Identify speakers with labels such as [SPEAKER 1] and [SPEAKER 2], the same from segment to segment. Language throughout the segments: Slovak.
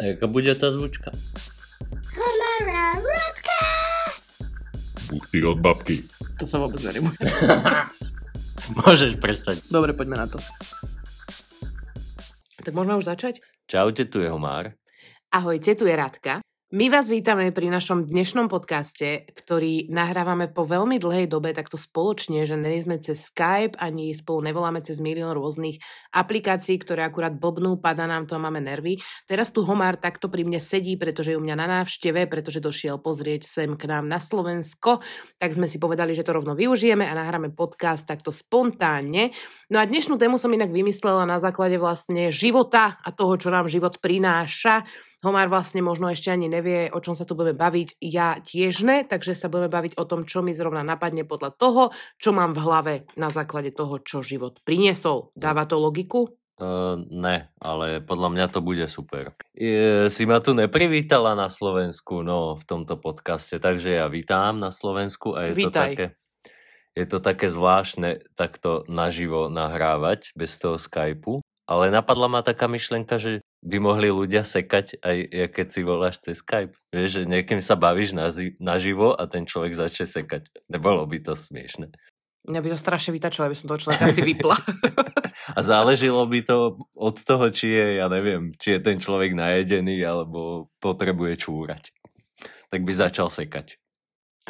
[SPEAKER 1] A jaká bude tá zvučka?
[SPEAKER 2] Komara Rodka!
[SPEAKER 3] Ty od babky.
[SPEAKER 4] To sa vôbec nerimuje.
[SPEAKER 1] Môžeš prestať.
[SPEAKER 4] Dobre, poďme na to. Tak môžeme už začať?
[SPEAKER 1] Čaute, tu je Homár.
[SPEAKER 4] Ahojte, tu je Radka. My vás vítame pri našom dnešnom podcaste, ktorý nahrávame po veľmi dlhej dobe takto spoločne, že nie sme cez Skype, ani spolu nevoláme cez milión rôznych aplikácií, ktoré akurát blbnú, padá nám to a máme nervy. Teraz tu Homár takto pri mne sedí, pretože je u mňa na návšteve, pretože došiel pozrieť sem k nám na Slovensko, tak sme si povedali, že to rovno využijeme a nahráme podcast takto spontánne. No a dnešnú tému som inak vymyslela na základe vlastne života a toho, čo nám život prináša. Homár vlastne možno ešte ani nevie, o čom sa tu budeme baviť. Ja tiež ne, takže sa budeme baviť o tom, čo mi zrovna napadne podľa toho, čo mám v hlave na základe toho, čo život priniesol. Dáva to logiku?
[SPEAKER 1] Uh, ne, ale podľa mňa to bude super. Je, si ma tu neprivítala na Slovensku, no v tomto podcaste, takže ja vítam na Slovensku a je
[SPEAKER 4] Vítaj.
[SPEAKER 1] to také je to také zvláštne takto naživo nahrávať bez toho Skypeu, ale napadla ma taká myšlenka, že by mohli ľudia sekať aj keď si voláš cez Skype. Vieš, že niekým sa bavíš naživo a ten človek začne sekať. Nebolo by to smiešne.
[SPEAKER 4] Mňa by to strašne vytačilo, aby som toho človeka si vypla.
[SPEAKER 1] A záležilo by to od toho, či je, ja neviem, či je ten človek najedený alebo potrebuje čúrať. Tak by začal sekať.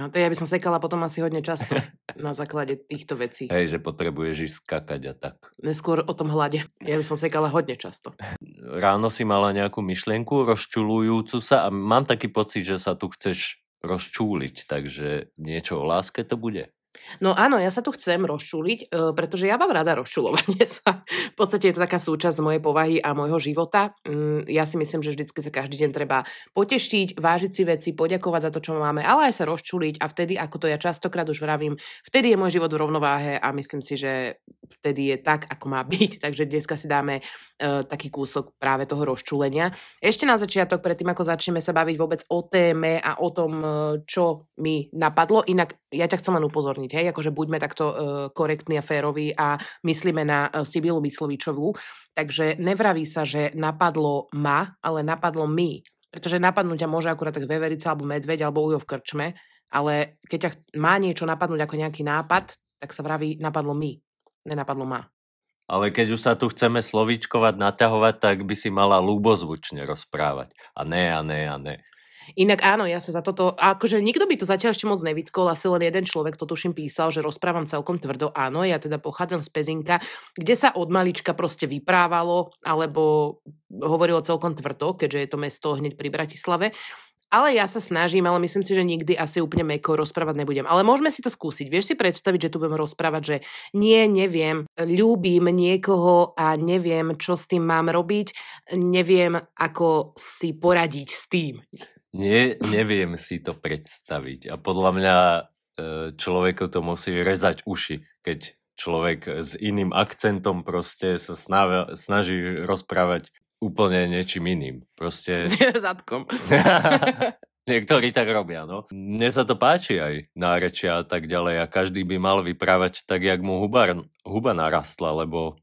[SPEAKER 4] A to ja by som sekala potom asi hodne často na základe týchto vecí.
[SPEAKER 1] Hej, že potrebuješ ísť skakať a tak.
[SPEAKER 4] Neskôr o tom hľade. Ja by som sekala hodne často.
[SPEAKER 1] Ráno si mala nejakú myšlienku rozčulujúcu sa a mám taký pocit, že sa tu chceš rozčúliť, takže niečo o láske to bude.
[SPEAKER 4] No áno, ja sa tu chcem rozčuliť, e, pretože ja mám rada rozčulovanie sa. V podstate je to taká súčasť mojej povahy a môjho života. Mm, Ja si myslím, že vždycky sa každý deň treba poteštiť, vážiť si veci, poďakovať za to, čo máme, ale aj sa rozčuliť a vtedy, ako to ja častokrát už vravím, vtedy je môj život v rovnováhe a myslím si, že vtedy je tak, ako má byť. Takže dneska si dáme uh, taký kúsok práve toho rozčulenia. Ešte na začiatok, predtým ako začneme sa baviť vôbec o téme a o tom, uh, čo mi napadlo, inak ja ťa chcem len upozorniť, hej, akože buďme takto uh, korektní a féroví a myslíme na uh, Sibilu Myslovičovú. Takže nevraví sa, že napadlo ma, ale napadlo my. Pretože napadnúť ťa môže akurát tak veverica alebo medveď alebo ujo v krčme, ale keď ťa má niečo napadnúť ako nejaký nápad, tak sa vraví napadlo my, nenapadlo ma.
[SPEAKER 1] Ale keď už sa tu chceme slovíčkovať, naťahovať, tak by si mala ľúbozvučne rozprávať. A ne, a ne, a ne.
[SPEAKER 4] Inak áno, ja sa za toto, akože nikto by to zatiaľ ešte moc nevytkol, asi len jeden človek to tuším písal, že rozprávam celkom tvrdo. Áno, ja teda pochádzam z Pezinka, kde sa od malička proste vyprávalo, alebo hovorilo celkom tvrdo, keďže je to mesto hneď pri Bratislave. Ale ja sa snažím, ale myslím si, že nikdy asi úplne meko rozprávať nebudem. Ale môžeme si to skúsiť. Vieš si predstaviť, že tu budem rozprávať, že nie, neviem, ľúbim niekoho a neviem, čo s tým mám robiť, neviem, ako si poradiť s tým.
[SPEAKER 1] Nie, neviem si to predstaviť. A podľa mňa e, človeku to musí rezať uši, keď človek s iným akcentom proste sa snaží, snaží rozprávať úplne niečím iným. Proste
[SPEAKER 4] Zadkom.
[SPEAKER 1] Niektorí tak robia, no. Mne sa to páči aj nárečia a tak ďalej a každý by mal vyprávať tak, jak mu huba, huba narastla, lebo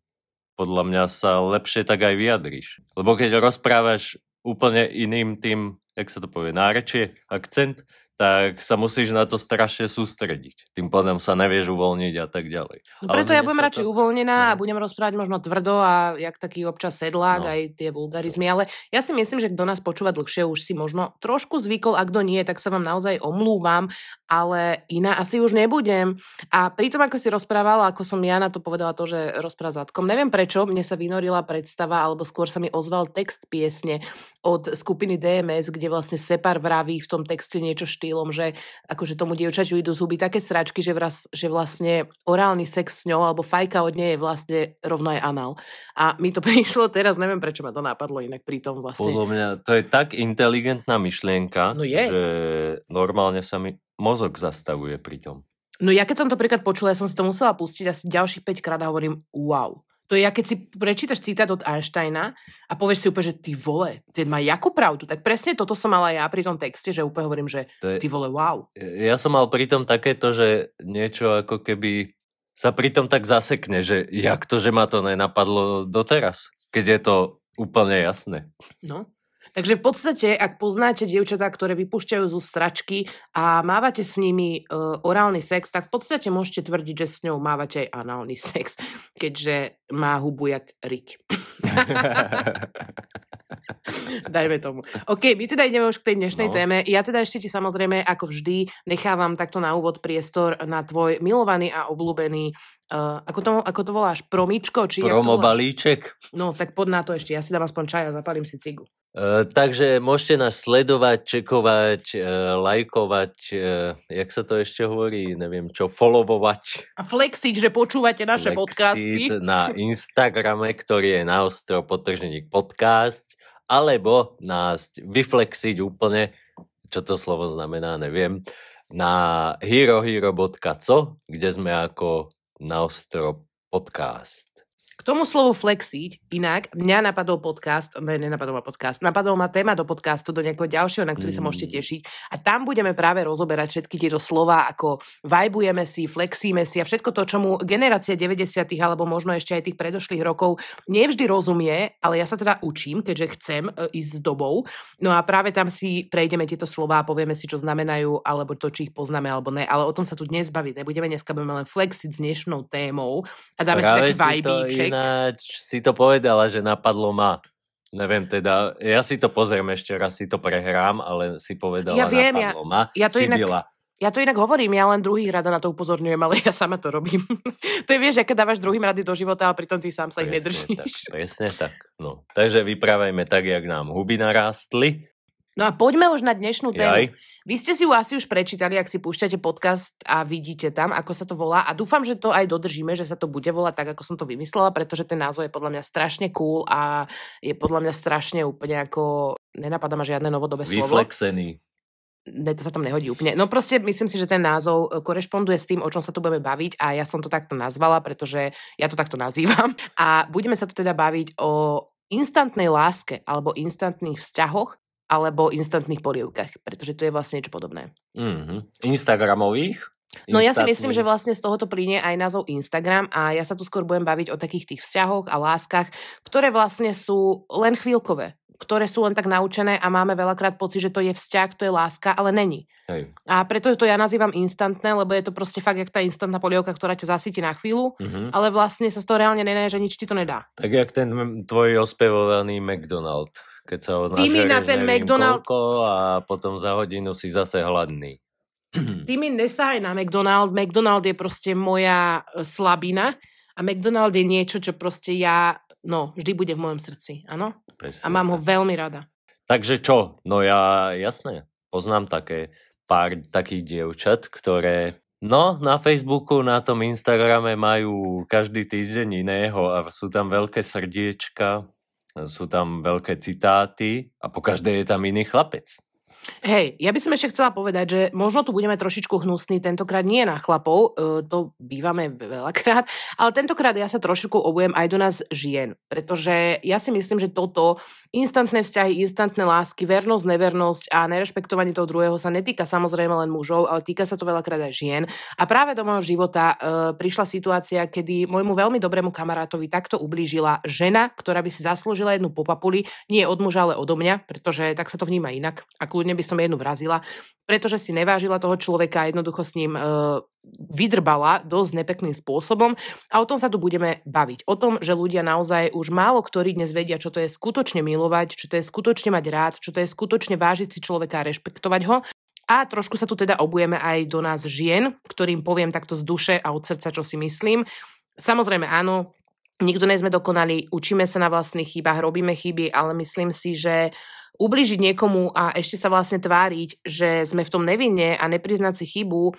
[SPEAKER 1] podľa mňa sa lepšie tak aj vyjadríš. Lebo keď rozprávaš úplne iným tým, jak sa to povie, nárečie, akcent, tak sa musíš na to strašne sústrediť. Tým pádom sa nevieš uvoľniť a tak ďalej.
[SPEAKER 4] No preto ja budem radšej
[SPEAKER 1] to-
[SPEAKER 4] uvoľnená
[SPEAKER 1] no.
[SPEAKER 4] a budem rozprávať možno tvrdo a jak taký občas sedlák,
[SPEAKER 1] No.
[SPEAKER 4] aj tie vulgarizmy, ale ja si myslím, že kto nás počúva dlhšie, už si možno trošku zvykol, ak kto nie, tak sa vám naozaj omlúvam, ale iná asi už nebudem. A pritom, ako si rozprávala, ako som ja na to povedala to, že rozpráva zadkom, neviem prečo, mne sa vynorila predstava, alebo skôr sa mi ozval text piesne od skupiny DMS, kde vlastne Separ vraví v tom texte niečo štýlom, že akože tomu dievčaťu idú zuby také sračky, že, vraz, že vlastne orálny sex s ňou alebo fajka od nej je vlastne rovno aj anal. A mi to prišlo teraz, neviem prečo ma to napadlo inak pri tom vlastne.
[SPEAKER 1] Podľa mňa to je tak inteligentná myšlienka,
[SPEAKER 4] No je.
[SPEAKER 1] že normálne sa mi mozog zastavuje pri tom.
[SPEAKER 4] No ja keď som to príklad počula, ja som si to musela pustiť asi ďalších 5 krát a hovorím wow. To je ja, keď si prečítaš citát od Einsteina a povieš si úplne, že ty vole, ten má jakú pravdu. Tak presne toto som mala ja pri tom texte, že úplne hovorím, že
[SPEAKER 1] To je,
[SPEAKER 4] ty vole, wow.
[SPEAKER 1] ja som mal pri tom takéto, že niečo ako keby sa pri tom tak zasekne, že jak to, že ma to nenapadlo doteraz, keď je to úplne jasné.
[SPEAKER 4] No. Takže v podstate, ak poznáte dievčatá, ktoré vypúšťajú zo stračky a mávate s nimi uh, orálny sex, tak v podstate môžete tvrdiť, že s ňou mávate aj análny sex, keďže má hubu jak riť. Dajme tomu. OK, my teda ideme už k tej dnešnej
[SPEAKER 1] No.
[SPEAKER 4] téme. Ja teda ešte ti samozrejme, ako vždy, nechávam takto na úvod priestor na tvoj milovaný a obľúbený, uh, ako, to, ako to voláš, promičko? Či
[SPEAKER 1] Promo balíček.
[SPEAKER 4] No, tak pod na to ešte. Ja si dám aspoň čaj a zapalím si cigu.
[SPEAKER 1] E, takže môžete nás sledovať, čekovať, e, lajkovať, e, jak sa to ešte hovorí, neviem čo, followovať.
[SPEAKER 4] A flexiť, že počúvate naše podcasty.
[SPEAKER 1] na Instagrame, ktorý je na ostro podcast, alebo nás vyflexiť úplne, čo to slovo znamená, neviem, na herohero.co, kde sme ako na ostro podcast.
[SPEAKER 4] K tomu slovu flexiť, inak mňa napadol podcast, ne, nenapadol ma podcast, napadol ma téma do podcastu, do nejakého ďalšieho, na ktorý sa
[SPEAKER 1] Mm.
[SPEAKER 4] môžete tešiť. A tam budeme práve rozoberať všetky tieto slova, ako vajbujeme si, flexíme si a všetko to, čomu generácia 90 alebo možno ešte aj tých predošlých rokov nevždy rozumie, ale ja sa teda učím, keďže chcem e, ísť s dobou. No a práve tam si prejdeme tieto slova a povieme si, čo znamenajú, alebo to, či ich poznáme, alebo ne. Ale o tom sa tu dnes baviť nebudeme. Dneska budeme len flexiť s dnešnou témou a dáme si taký
[SPEAKER 1] si to
[SPEAKER 4] vajbíček.
[SPEAKER 1] Ináč, si to povedala, že napadlo ma. Neviem teda, ja si to pozriem ešte raz, si to prehrám, ale si povedala,
[SPEAKER 4] Ja viem, ja-
[SPEAKER 1] napadlo ma.
[SPEAKER 4] ja to inak-. Ja to inak hovorím, ja len druhých rada na to upozorňujem, ale ja sama to robím. to je vieš, aké dávaš druhým rady do života a pritom ty sám sa ich
[SPEAKER 1] Presne
[SPEAKER 4] nedržíš.
[SPEAKER 1] Tak, presne tak. No. Takže vyprávajme tak, jak nám huby narástli.
[SPEAKER 4] No a poďme už na dnešnú tému.
[SPEAKER 1] Jaj.
[SPEAKER 4] Vy ste si ju asi už prečítali, ak si púšťate podcast a vidíte tam, ako sa to volá. A dúfam, že to aj dodržíme, že sa to bude volať tak, ako som to vymyslela, pretože ten názov je podľa mňa strašne cool a je podľa mňa strašne úplne ako... Nenapadá ma žiadne novodobé slovo.
[SPEAKER 1] Vyflexený.
[SPEAKER 4] ne, to sa tam nehodí úplne. No proste myslím si, že ten názov e, korešponduje s tým, o čom sa tu budeme baviť a ja som to takto nazvala, pretože ja to takto nazývam. A budeme sa tu teda baviť o instantnej láske alebo instantných vzťahoch alebo instantných polievkach, pretože to je vlastne niečo podobné.
[SPEAKER 1] Mm-hmm. Instagramových?
[SPEAKER 4] No ja si myslím, že vlastne z tohoto plynie aj názov Instagram a ja sa tu skôr budem baviť o takých tých vzťahoch a láskach, ktoré vlastne sú len chvíľkové, ktoré sú len tak naučené a máme veľakrát pocit, že to je vzťah, to je láska, ale není.
[SPEAKER 1] Hej.
[SPEAKER 4] A preto to ja nazývam instantné, lebo je to proste fakt jak tá instantná polievka, ktorá ťa zasytí na chvíľu,
[SPEAKER 1] Mhm.
[SPEAKER 4] ale vlastne sa z toho reálne nenaje, že nič ti to nedá.
[SPEAKER 1] Tak jak ten tvoj ospevovaný McDonald. Keď sa ho
[SPEAKER 4] Ty mi na ten McDonald-
[SPEAKER 1] a potom za hodinu si zase hladný.
[SPEAKER 4] Ty mi nesahaj na McDonald. McDonald je proste moja e, slabina a McDonald je niečo, čo proste ja, no, vždy bude v mojom srdci, áno? A mám ho veľmi rada.
[SPEAKER 1] Takže čo? No ja, jasné, poznám také pár takých dievčat, ktoré no na Facebooku, na tom Instagrame majú každý týždeň iného a sú tam veľké srdiečka, sú tam veľké citáty a po každej je tam iný chlapec.
[SPEAKER 4] Hej, ja by som ešte chcela povedať, že možno tu budeme trošičku hnusní, tentokrát nie na chlapov, e, to bývame veľakrát, ale tentokrát ja sa trošičku obujem aj do nás žien, pretože ja si myslím, že toto instantné vzťahy, instantné lásky, vernosť, nevernosť a nerešpektovanie toho druhého sa netýka samozrejme len mužov, ale týka sa to veľakrát aj žien. A práve do môjho života e, prišla situácia, kedy môjmu veľmi dobrému kamarátovi takto ublížila žena, ktorá by si zaslúžila jednu popapuli, nie od muža, ale odo mňa, pretože tak sa to vníma inak. A kľudne by som jednu vrazila, pretože si nevážila toho človeka a jednoducho s ním e, vydrbala dosť nepekným spôsobom. A o tom sa tu budeme baviť. O tom, že ľudia naozaj už málo ktorí dnes vedia, čo to je skutočne milovať, čo to je skutočne mať rád, čo to je skutočne vážiť si človeka a rešpektovať ho. A trošku sa tu teda obujeme aj do nás žien, ktorým poviem takto z duše a od srdca, čo si myslím. Samozrejme áno, nikto nie sme dokonali, učíme sa na vlastných chybách, robíme chyby, ale myslím si, že ubližiť niekomu a ešte sa vlastne tváriť, že sme v tom nevinne a nepriznať si chybu,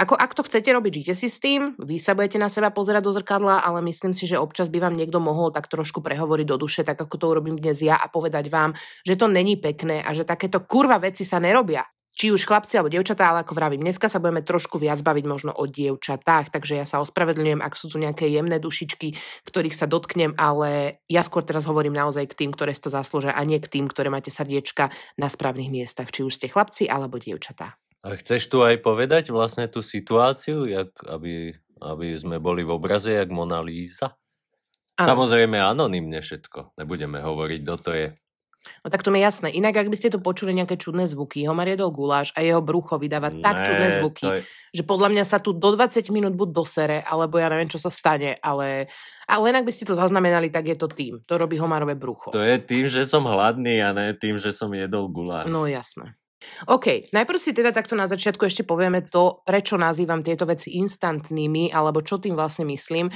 [SPEAKER 4] ako ak to chcete robiť, žite si s tým, vy sa budete na seba pozerať do zrkadla, ale myslím si, že občas by vám niekto mohol tak trošku prehovoriť do duše, tak ako to urobím dnes ja a povedať vám, že to není pekné a že takéto kurva veci sa nerobia. Či už chlapci alebo dievčatá, ale ako vravím, dneska sa budeme trošku viac baviť možno o dievčatách, takže ja sa ospravedlňujem, ak sú tu nejaké jemné dušičky, ktorých sa dotknem, ale ja skôr teraz hovorím naozaj k tým, ktoré si to zaslúžia a nie k tým, ktoré máte srdiečka na správnych miestach, či už ste chlapci alebo dievčatá.
[SPEAKER 1] A chceš tu aj povedať vlastne tú situáciu, jak, aby, aby sme boli v obraze, jak Mona Lisa?
[SPEAKER 4] Áno.
[SPEAKER 1] Samozrejme anonymne všetko. Nebudeme hovoriť, kto to je.
[SPEAKER 4] No tak to mi je jasné. Inak, ak by ste tu počuli nejaké čudné zvuky, Homar jedol guláš a jeho brucho vydáva tak čudné
[SPEAKER 1] Ne,
[SPEAKER 4] zvuky,
[SPEAKER 1] to je,
[SPEAKER 4] že podľa mňa sa tu do 20 minút buď dosere, alebo ja neviem, čo sa stane, ale, ale len ak by ste to zaznamenali, tak je to tým. To robí Homarové brucho.
[SPEAKER 1] to je tým, že som hladný a ne tým, že som jedol guláš.
[SPEAKER 4] No jasné. OK, najprv si teda takto na začiatku ešte povieme to, prečo nazývam tieto veci instantnými, alebo čo tým vlastne myslím.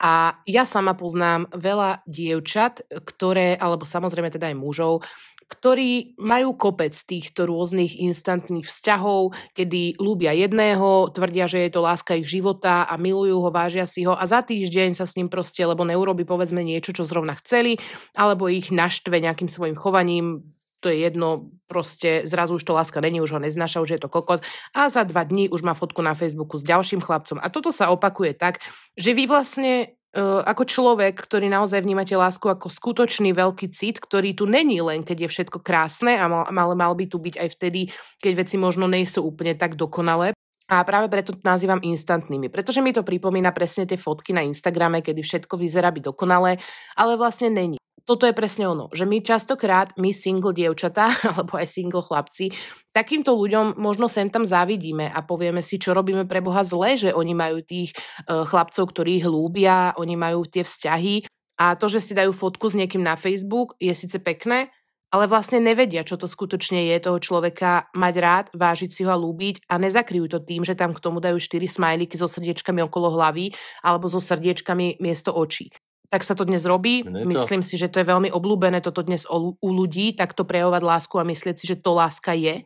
[SPEAKER 4] A ja sama poznám veľa dievčat, ktoré, alebo samozrejme teda aj mužov, ktorí majú kopec týchto rôznych instantných vzťahov, kedy ľúbia jedného, tvrdia, že je to láska ich života a milujú ho, vážia si ho a za týždeň sa s ním proste, lebo neurobi povedzme niečo, čo zrovna chceli, alebo ich naštve nejakým svojim chovaním, to je jedno, proste zrazu už to láska není, už ho neznáša, už je to kokot a za dva dní už má fotku na Facebooku s ďalším chlapcom. A toto sa opakuje tak, že vy vlastne e, ako človek, ktorý naozaj vnímate lásku ako skutočný veľký cit, ktorý tu není len, keď je všetko krásne, a mal, mal, by tu byť aj vtedy, keď veci možno nejsú úplne tak dokonalé. A práve preto to nazývam instantnými, pretože mi to pripomína presne tie fotky na Instagrame, kedy všetko vyzerá byť dokonalé, ale vlastne není toto je presne ono, že my častokrát, my single dievčatá, alebo aj single chlapci, takýmto ľuďom možno sem tam závidíme a povieme si, čo robíme pre Boha zle, že oni majú tých uh, chlapcov, ktorí ich hlúbia, oni majú tie vzťahy. A to, že si dajú fotku s niekým na Facebook je síce pekné, ale vlastne nevedia, čo to skutočne je toho človeka mať rád, vážiť si ho a lúbiť a nezakryjú to tým, že tam k tomu dajú štyri smajliky so srdiečkami okolo hlavy alebo so srdiečkami miesto očí tak sa to dnes robí.
[SPEAKER 1] Ne to.
[SPEAKER 4] Myslím si, že to je veľmi obľúbené toto dnes u, u ľudí, takto prejavovať lásku a myslieť si, že to láska je,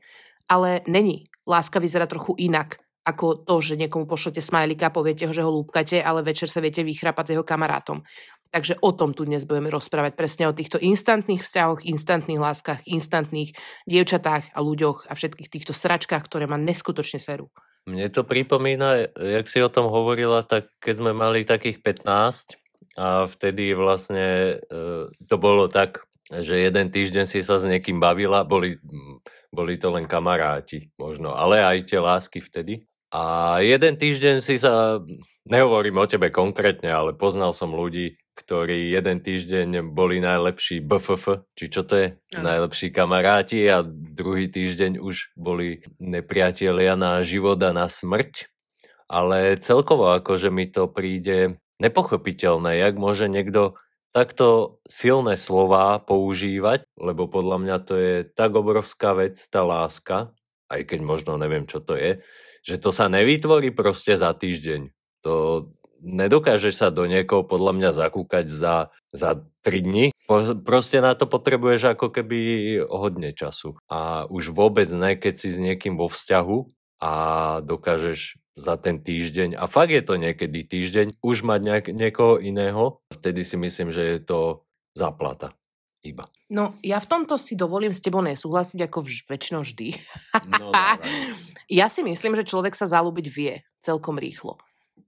[SPEAKER 4] ale není. Láska vyzerá trochu inak ako to, že niekomu pošlete smajlika a poviete ho, že ho lúbkate, ale večer sa viete vychrapať s jeho kamarátom. Takže o tom tu dnes budeme rozprávať presne o týchto instantných vzťahoch, instantných láskach, instantných dievčatách a ľuďoch a všetkých týchto sračkách, ktoré ma neskutočne serú.
[SPEAKER 1] Mne to pripomína, jak si o tom hovorila, tak keď sme mali takých 15 a vtedy vlastne e, to bolo tak, že jeden týždeň si sa s niekým bavila, boli, boli to len kamaráti možno, ale aj tie lásky vtedy. A jeden týždeň si sa, nehovorím o tebe konkrétne, ale poznal som ľudí, ktorí jeden týždeň boli najlepší BFF, či čo to je,
[SPEAKER 4] Áno.
[SPEAKER 1] najlepší kamaráti a druhý týždeň už boli nepriatelia na život a na smrť. Ale celkovo akože mi to príde nepochopiteľné, jak môže niekto takto silné slova používať, lebo podľa mňa to je tak obrovská vec, tá láska, aj keď možno neviem, čo to je, že to sa nevytvorí proste za týždeň. To nedokážeš sa do niekoho podľa mňa zakúkať za, za 3 dní. Po, proste na to potrebuješ ako keby hodne času. A už vôbec ne, keď si s niekým vo vzťahu a dokážeš za ten týždeň, a fakt je to niekedy týždeň, už mať nejak, niekoho iného, vtedy si myslím, že je to záplata. Iba.
[SPEAKER 4] No, ja v tomto si dovolím s tebou nesúhlasiť ako vž- väčšinou vždy.
[SPEAKER 1] No.
[SPEAKER 4] Ja si myslím, že človek sa zalúbiť vie celkom rýchlo.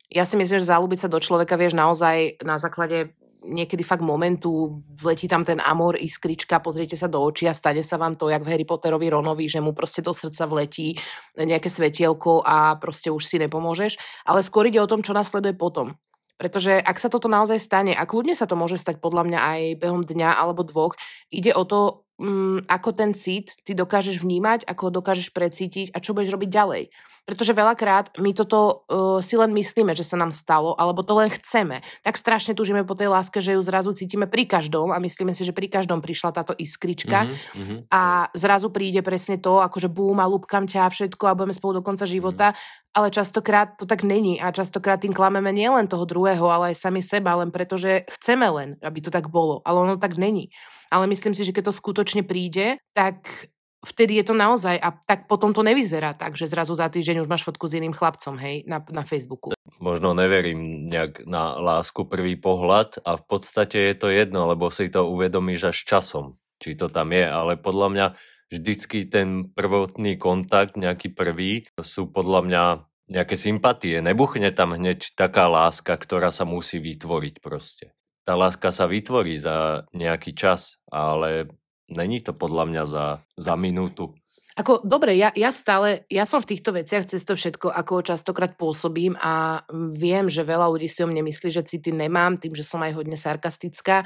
[SPEAKER 4] Ja si myslím, že zalúbiť sa do človeka vieš naozaj na základe niekedy fakt momentu, vletí tam ten amor, iskrička, pozriete sa do očí a stane sa vám to, jak v Harry Potterovi Ronovi, že mu proste do srdca vletí nejaké svetielko a proste už si nepomôžeš. Ale skôr ide o tom, čo nasleduje potom. Pretože ak sa toto naozaj stane, a kľudne sa to môže stať podľa mňa aj behom dňa alebo dvoch, ide o to, mm, ako ten cit ty dokážeš vnímať, ako ho dokážeš precítiť a čo budeš robiť ďalej. Pretože veľakrát my toto uh, si len myslíme, že sa nám stalo, alebo to len chceme. Tak strašne túžime po tej láske, že ju zrazu cítime pri každom a myslíme si, že pri každom prišla táto iskrička
[SPEAKER 1] mm-hmm.
[SPEAKER 4] a zrazu príde presne to, akože bum a lúbkam ťa všetko a budeme spolu do konca života, ale častokrát to tak není a častokrát tým klameme nielen toho druhého, ale aj sami seba, len preto, že chceme len, aby to tak bolo, ale ono tak není. Ale myslím si, že keď to skutočne príde, tak vtedy je to naozaj a tak potom to nevyzerá tak, že zrazu za týždeň už máš fotku s iným chlapcom, hej, na, na Facebooku.
[SPEAKER 1] Možno neverím nejak na lásku prvý pohľad a v podstate je to jedno, lebo si to uvedomíš až časom, či to tam je, ale podľa mňa vždycky ten prvotný kontakt, nejaký prvý, sú podľa mňa nejaké sympatie. Nebuchne tam hneď taká láska, ktorá sa musí vytvoriť proste. Tá láska sa vytvorí za nejaký čas, ale není to podľa mňa za, za minútu.
[SPEAKER 4] Ako, dobre, ja, ja stále, ja som v týchto veciach cez to všetko, ako častokrát pôsobím a viem, že veľa ľudí si o mne myslí, že city nemám, tým, že som aj hodne sarkastická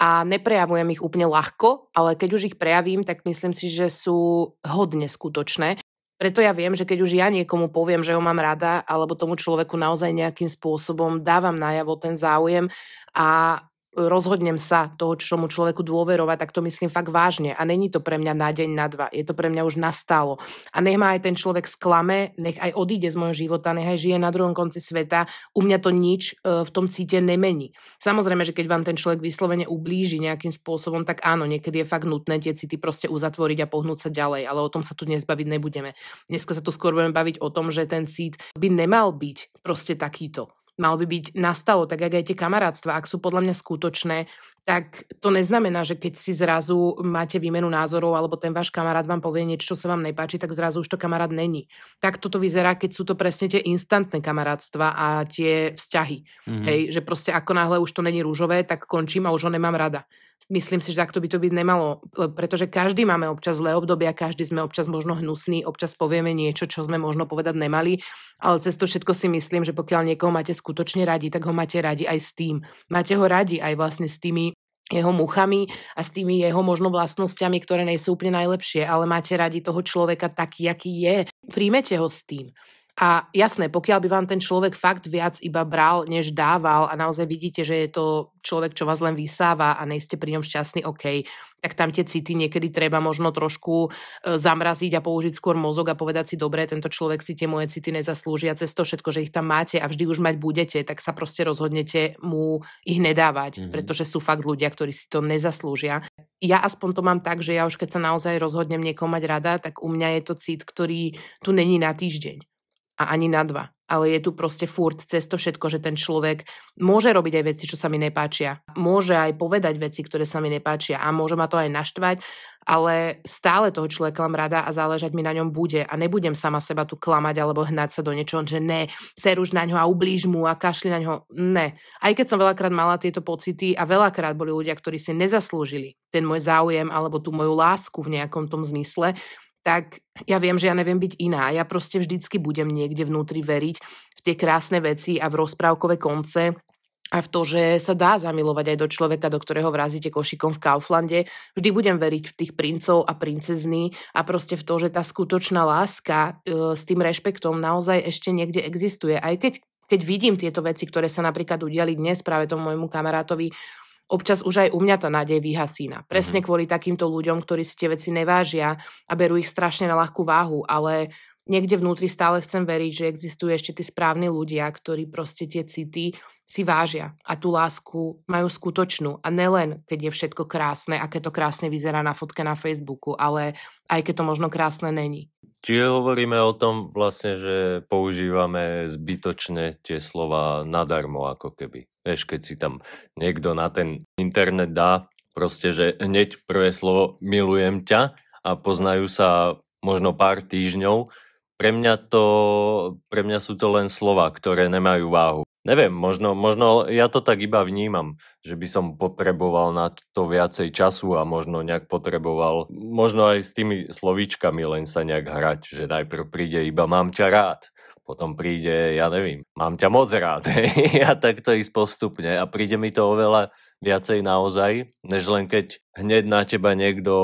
[SPEAKER 4] a neprejavujem ich úplne ľahko, ale keď už ich prejavím, tak myslím si, že sú hodne skutočné. Preto ja viem, že keď už ja niekomu poviem, že ho mám rada, alebo tomu človeku naozaj nejakým spôsobom dávam najavo ten záujem a rozhodnem sa toho, čomu človeku dôverovať, tak to myslím fakt vážne. A není to pre mňa na deň, na dva. Je to pre mňa už nastalo. A nech ma aj ten človek sklame, nech aj odíde z môjho života, nech aj žije na druhom konci sveta. U mňa to nič e, v tom cíte nemení. Samozrejme, že keď vám ten človek vyslovene ublíži nejakým spôsobom, tak áno, niekedy je fakt nutné tie city proste uzatvoriť a pohnúť sa ďalej. Ale o tom sa tu dnes baviť nebudeme. Dneska sa tu skôr budeme baviť o tom, že ten cít by nemal byť proste takýto mal by byť nastalo, tak ak aj tie kamarátstva, ak sú podľa mňa skutočné, tak to neznamená, že keď si zrazu máte výmenu názorov alebo ten váš kamarát vám povie niečo, čo sa vám nepáči, tak zrazu už to kamarát není. Tak toto vyzerá, keď sú to presne tie instantné kamarátstva a tie vzťahy. Mm-hmm. Hej, že proste ako náhle už to není rúžové, tak končím a už ho nemám rada. Myslím si, že takto by to byť nemalo, pretože každý máme občas zlé obdobia, každý sme občas možno hnusný, občas povieme niečo, čo sme možno povedať nemali, ale cez to všetko si myslím, že pokiaľ niekoho máte skutočne radi, tak ho máte radi aj s tým. Máte ho radi aj vlastne s tými jeho muchami a s tými jeho možno vlastnosťami, ktoré nie úplne najlepšie, ale máte radi toho človeka taký, aký je. Príjmete ho s tým. A jasné, pokiaľ by vám ten človek fakt viac iba bral, než dával a naozaj vidíte, že je to človek, čo vás len vysáva a nejste pri ňom šťastný, OK, tak tam tie city niekedy treba možno trošku e, zamraziť a použiť skôr mozog a povedať si, dobre, tento človek si tie moje city nezaslúži a cez to všetko, že ich tam máte a vždy už mať budete, tak sa proste rozhodnete mu ich nedávať, mm-hmm. pretože sú fakt ľudia, ktorí si to nezaslúžia. Ja aspoň to mám tak, že ja už keď sa naozaj rozhodnem niekoho mať rada, tak u mňa je to cit, ktorý tu není na týždeň a ani na dva. Ale je tu proste furt cez to všetko, že ten človek môže robiť aj veci, čo sa mi nepáčia. Môže aj povedať veci, ktoré sa mi nepáčia a môže ma to aj naštvať, ale stále toho človeka mám rada a záležať mi na ňom bude a nebudem sama seba tu klamať alebo hnať sa do niečoho, že ne, ser už na ňo a ublíž mu a kašli na ňo. Ne. Aj keď som veľakrát mala tieto pocity a veľakrát boli ľudia, ktorí si nezaslúžili ten môj záujem alebo tú moju lásku v nejakom tom zmysle, tak ja viem, že ja neviem byť iná. Ja proste vždycky budem niekde vnútri veriť v tie krásne veci a v rozprávkové konce a v to, že sa dá zamilovať aj do človeka, do ktorého vrazíte košikom v Kauflande. Vždy budem veriť v tých princov a princezny a proste v to, že tá skutočná láska e, s tým rešpektom naozaj ešte niekde existuje. Aj keď keď vidím tieto veci, ktoré sa napríklad udiali dnes práve tomu môjmu kamarátovi, občas už aj u mňa tá nádej vyhasína. Presne mm-hmm. kvôli takýmto ľuďom, ktorí si tie veci nevážia a berú ich strašne na ľahkú váhu, ale niekde vnútri stále chcem veriť, že existujú ešte tí správni ľudia, ktorí proste tie city si vážia a tú lásku majú skutočnú. A nelen, keď je všetko krásne a keď to krásne vyzerá na fotke na Facebooku, ale aj keď to možno krásne není.
[SPEAKER 1] Čiže hovoríme o tom vlastne, že používame zbytočne tie slova nadarmo, ako keby. Vieš, keď si tam niekto na ten internet dá, proste, že hneď prvé slovo milujem ťa a poznajú sa možno pár týždňov, pre mňa, to, pre mňa sú to len slova, ktoré nemajú váhu. Neviem, možno, možno ja to tak iba vnímam, že by som potreboval na to viacej času a možno nejak potreboval, možno aj s tými slovíčkami len sa nejak hrať, že najprv príde iba mám ťa rád, potom príde, ja neviem, mám ťa moc rád a tak to ísť postupne. A príde mi to oveľa viacej naozaj, než len keď hneď na teba niekto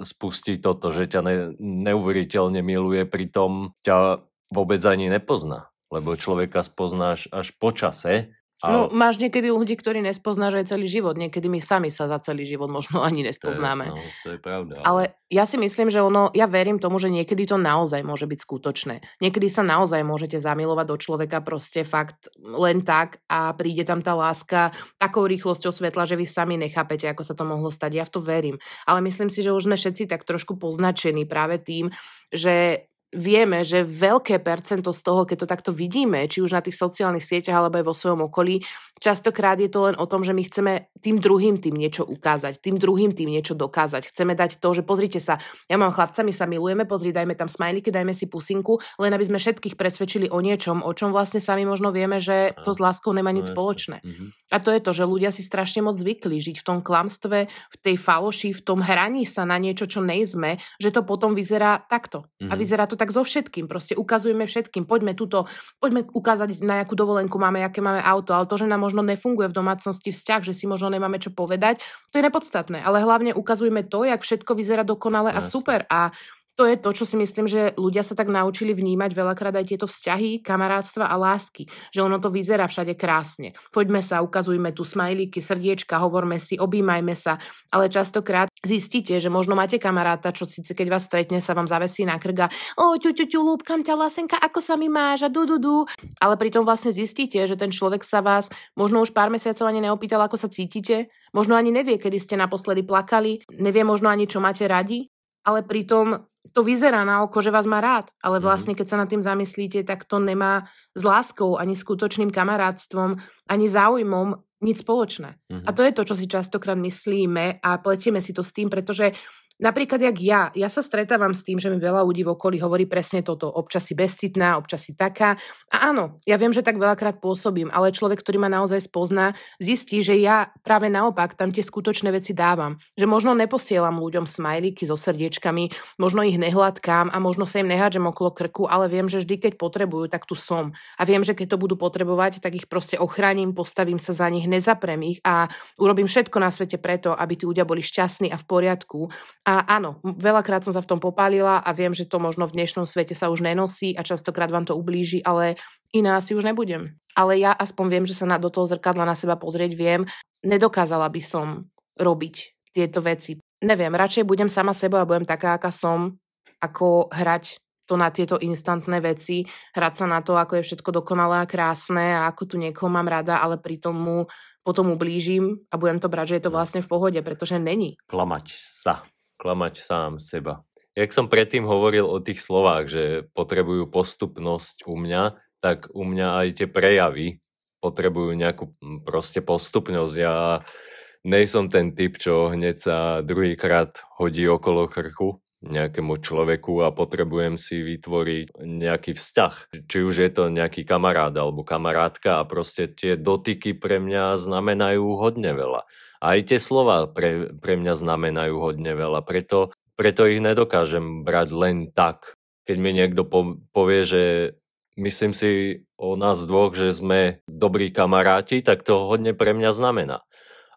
[SPEAKER 1] spustí toto, že ťa ne, neuveriteľne miluje, pritom ťa vôbec ani nepozná lebo človeka spoznáš až po čase.
[SPEAKER 4] A... No, máš niekedy ľudí, ktorí nespoznáš aj celý život. Niekedy my sami sa za celý život možno ani nespoznáme.
[SPEAKER 1] To je, no, to je pravda.
[SPEAKER 4] Ale... ale ja si myslím, že ono, ja verím tomu, že niekedy to naozaj môže byť skutočné. Niekedy sa naozaj môžete zamilovať do človeka proste fakt len tak a príde tam tá láska takou rýchlosťou svetla, že vy sami nechápete, ako sa to mohlo stať. Ja v to verím. Ale myslím si, že už sme všetci tak trošku poznačení práve tým, že vieme, že veľké percento z toho, keď to takto vidíme, či už na tých sociálnych sieťach alebo aj vo svojom okolí, Častokrát je to len o tom, že my chceme tým druhým tým niečo ukázať, tým druhým tým niečo dokázať. Chceme dať to, že pozrite sa, ja mám chlapca, my sa milujeme, pozri, dajme tam smajliky, dajme si pusinku, len aby sme všetkých presvedčili o niečom, o čom vlastne sami možno vieme, že to s láskou nemá nič
[SPEAKER 1] No jasne.
[SPEAKER 4] spoločné.
[SPEAKER 1] Mhm.
[SPEAKER 4] A to je to, že ľudia si strašne moc zvykli žiť v tom klamstve, v tej faloši, v tom hraní sa na niečo, čo nejsme, že to potom vyzerá takto. A
[SPEAKER 1] Mhm.
[SPEAKER 4] vyzerá to tak so všetkým. Proste ukazujeme všetkým. Poďme túto, poďme ukázať, na jakú dovolenku máme, aké máme auto, ale to, že nám možno nefunguje v domácnosti vzťah, že si možno nemáme čo povedať, to je nepodstatné. Ale hlavne ukazujeme to, jak všetko vyzerá dokonale a
[SPEAKER 1] Jasne.
[SPEAKER 4] super. A to je to, čo si myslím, že ľudia sa tak naučili vnímať veľakrát aj tieto vzťahy, kamarátstva a lásky. Že ono to vyzerá všade krásne. Poďme sa, ukazujme tu smajlíky, srdiečka, hovorme si, objímajme sa. Ale častokrát zistíte, že možno máte kamaráta, čo síce keď vás stretne, sa vám zavesí na krga. O, ťu, ťu, ťu, lúbkam ťa, Lasenka, ako sa mi máš a du, du, du. Ale pritom vlastne zistíte, že ten človek sa vás možno už pár mesiacov ani neopýtal, ako sa cítite. Možno ani nevie, kedy ste naposledy plakali. Nevie možno ani, čo máte radi. Ale pritom to vyzerá na oko, že vás má rád, ale
[SPEAKER 1] Mhm.
[SPEAKER 4] vlastne keď sa nad tým zamyslíte, tak to nemá s láskou, ani skutočným kamarátstvom, ani záujmom nič spoločné.
[SPEAKER 1] Mhm.
[SPEAKER 4] A to je to, čo si častokrát myslíme a pletieme si to s tým, pretože napríklad jak ja, ja sa stretávam s tým, že mi veľa ľudí v okolí hovorí presne toto, občas si bezcitná, občas si taká. A áno, ja viem, že tak veľakrát pôsobím, ale človek, ktorý ma naozaj spozná, zistí, že ja práve naopak tam tie skutočné veci dávam. Že možno neposielam ľuďom smajlíky so srdiečkami, možno ich nehladkám a možno sa im nehádžem okolo krku, ale viem, že vždy, keď potrebujú, tak tu som. A viem, že keď to budú potrebovať, tak ich proste ochránim, postavím sa za nich, nezaprem ich a urobím všetko na svete preto, aby tí ľudia boli šťastní a v poriadku. A áno, m- veľakrát som sa v tom popálila a viem, že to možno v dnešnom svete sa už nenosí a častokrát vám to ublíži, ale iná si už nebudem. Ale ja aspoň viem, že sa na, do toho zrkadla na seba pozrieť viem. Nedokázala by som robiť tieto veci. Neviem, radšej budem sama seba a budem taká, aká som, ako hrať to na tieto instantné veci, hrať sa na to, ako je všetko dokonalé a krásne a ako tu niekoho mám rada, ale pritom mu potom ublížim a budem to brať, že je to vlastne v pohode, pretože není.
[SPEAKER 1] Klamať sa. Klamať sám seba. Jak som predtým hovoril o tých slovách, že potrebujú postupnosť u mňa, tak u mňa aj tie prejavy potrebujú nejakú proste postupnosť. Ja nejsom ten typ, čo hneď sa druhýkrát hodí okolo krku nejakému človeku a potrebujem si vytvoriť nejaký vzťah. Či už je to nejaký kamarát alebo kamarátka a proste tie dotyky pre mňa znamenajú hodne veľa. Aj tie slova pre, pre mňa znamenajú hodne veľa, preto, preto ich nedokážem brať len tak. Keď mi niekto po, povie, že myslím si o nás dvoch, že sme dobrí kamaráti, tak to hodne pre mňa znamená.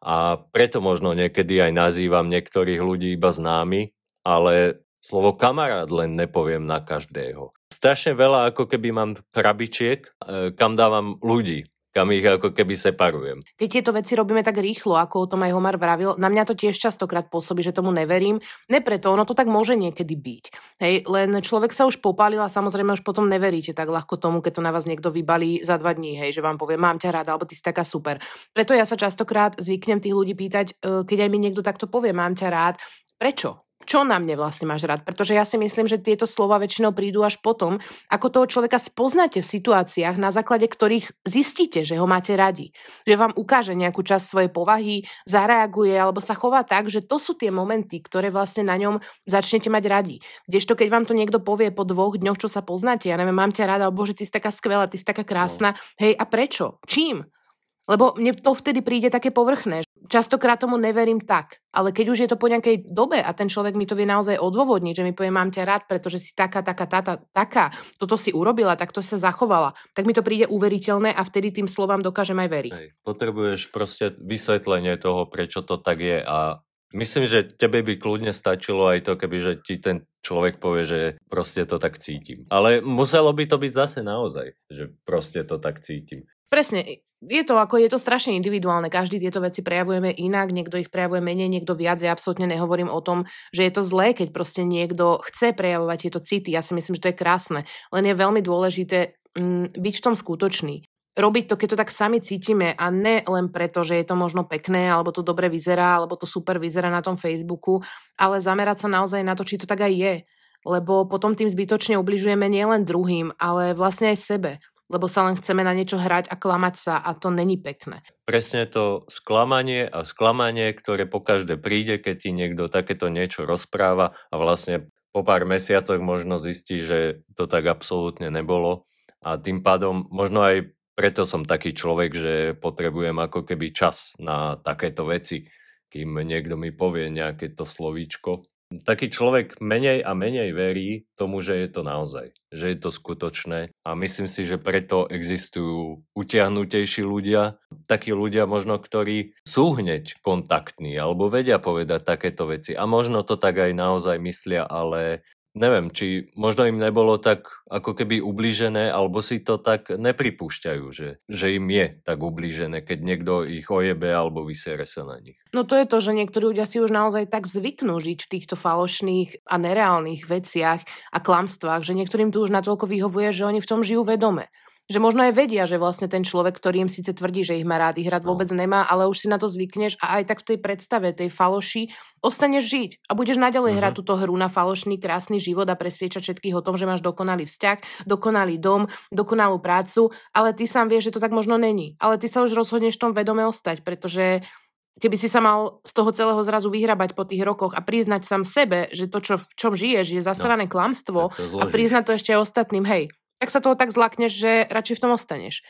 [SPEAKER 1] A preto možno niekedy aj nazývam niektorých ľudí iba známy, ale slovo kamarát len nepoviem na každého. Strašne veľa ako keby mám krabičiek, e, kam dávam ľudí, kam ich ako keby separujem.
[SPEAKER 4] Keď tieto veci robíme tak rýchlo, ako o tom aj Homar vravil, na mňa to tiež častokrát pôsobí, že tomu neverím. Ne preto, ono to tak môže niekedy byť. Hej, len človek sa už popálil a samozrejme už potom neveríte tak ľahko tomu, keď to na vás niekto vybalí za dva dní, hej, že vám povie, mám ťa rada, alebo ty si taká super. Preto ja sa častokrát zvyknem tých ľudí pýtať, e, keď aj mi niekto takto povie, mám ťa rád, prečo? Čo na mne vlastne máš rád? Pretože ja si myslím, že tieto slova väčšinou prídu až potom, ako toho človeka spoznáte v situáciách, na základe ktorých zistíte, že ho máte radi. Že vám ukáže nejakú časť svojej povahy, zareaguje alebo sa chová tak, že to sú tie momenty, ktoré vlastne na ňom začnete mať radi. Kdežto keď vám to niekto povie po dvoch dňoch, čo sa poznáte, ja neviem, mám ťa rada, alebo že ty si taká skvelá, ty si taká krásna, hej, a prečo? Čím? Lebo mne to vtedy príde také povrchné. Častokrát tomu neverím tak. Ale keď už je to po nejakej dobe a ten človek mi to vie naozaj odôvodniť, že mi povie, mám ťa rád, pretože si taká, taká, taká, taká, toto si urobila, tak to sa zachovala, tak mi to príde uveriteľné a vtedy tým slovám dokážem aj veriť.
[SPEAKER 1] Hej. Potrebuješ proste vysvetlenie toho, prečo to tak je a myslím, že tebe by kľudne stačilo aj to, keby že ti ten človek povie, že proste to tak cítim. Ale muselo by to byť zase naozaj, že proste to tak cítim.
[SPEAKER 4] Presne, je to ako, je to strašne individuálne, každý tieto veci prejavujeme inak, niekto ich prejavuje menej, niekto viac, ja absolútne nehovorím o tom, že je to zlé, keď proste niekto chce prejavovať tieto city, ja si myslím, že to je krásne, len je veľmi dôležité mm, byť v tom skutočný. Robiť to, keď to tak sami cítime a ne len preto, že je to možno pekné, alebo to dobre vyzerá, alebo to super vyzerá na tom Facebooku, ale zamerať sa naozaj na to, či to tak aj je. Lebo potom tým zbytočne ubližujeme nielen druhým, ale vlastne aj sebe lebo sa len chceme na niečo hrať a klamať sa a to není pekné.
[SPEAKER 1] Presne to sklamanie a sklamanie, ktoré po každé príde, keď ti niekto takéto niečo rozpráva a vlastne po pár mesiacoch možno zistí, že to tak absolútne nebolo a tým pádom možno aj preto som taký človek, že potrebujem ako keby čas na takéto veci, kým niekto mi povie nejaké to slovíčko taký človek menej a menej verí tomu, že je to naozaj, že je to skutočné. A myslím si, že preto existujú utiahnutejší ľudia, takí ľudia možno, ktorí sú hneď kontaktní alebo vedia povedať takéto veci. A možno to tak aj naozaj myslia, ale neviem, či možno im nebolo tak ako keby ublížené, alebo si to tak nepripúšťajú, že, že im je tak ublížené, keď niekto ich ojebe alebo vysere sa na nich.
[SPEAKER 4] No to je to, že niektorí ľudia si už naozaj tak zvyknú žiť v týchto falošných a nereálnych veciach a klamstvách, že niektorým tu už natoľko vyhovuje, že oni v tom žijú vedome že možno aj vedia, že vlastne ten človek, ktorý im síce tvrdí, že ich má rád, ich rád no. vôbec nemá, ale už si na to zvykneš a aj tak v tej predstave, tej faloši, ostaneš žiť a budeš naďalej uh-huh. hrať túto hru na falošný, krásny život a presviečať všetkých o tom, že máš dokonalý vzťah, dokonalý dom, dokonalú prácu, ale ty sám vieš, že to tak možno není. Ale ty sa už rozhodneš v tom vedome ostať, pretože keby si sa mal z toho celého zrazu vyhrabať po tých rokoch a priznať sám sebe, že to, čo, v čom žiješ, je zasrané no, klamstvo a priznať to ešte ostatným, hej, tak sa toho tak zlakneš, že radšej v tom ostaneš.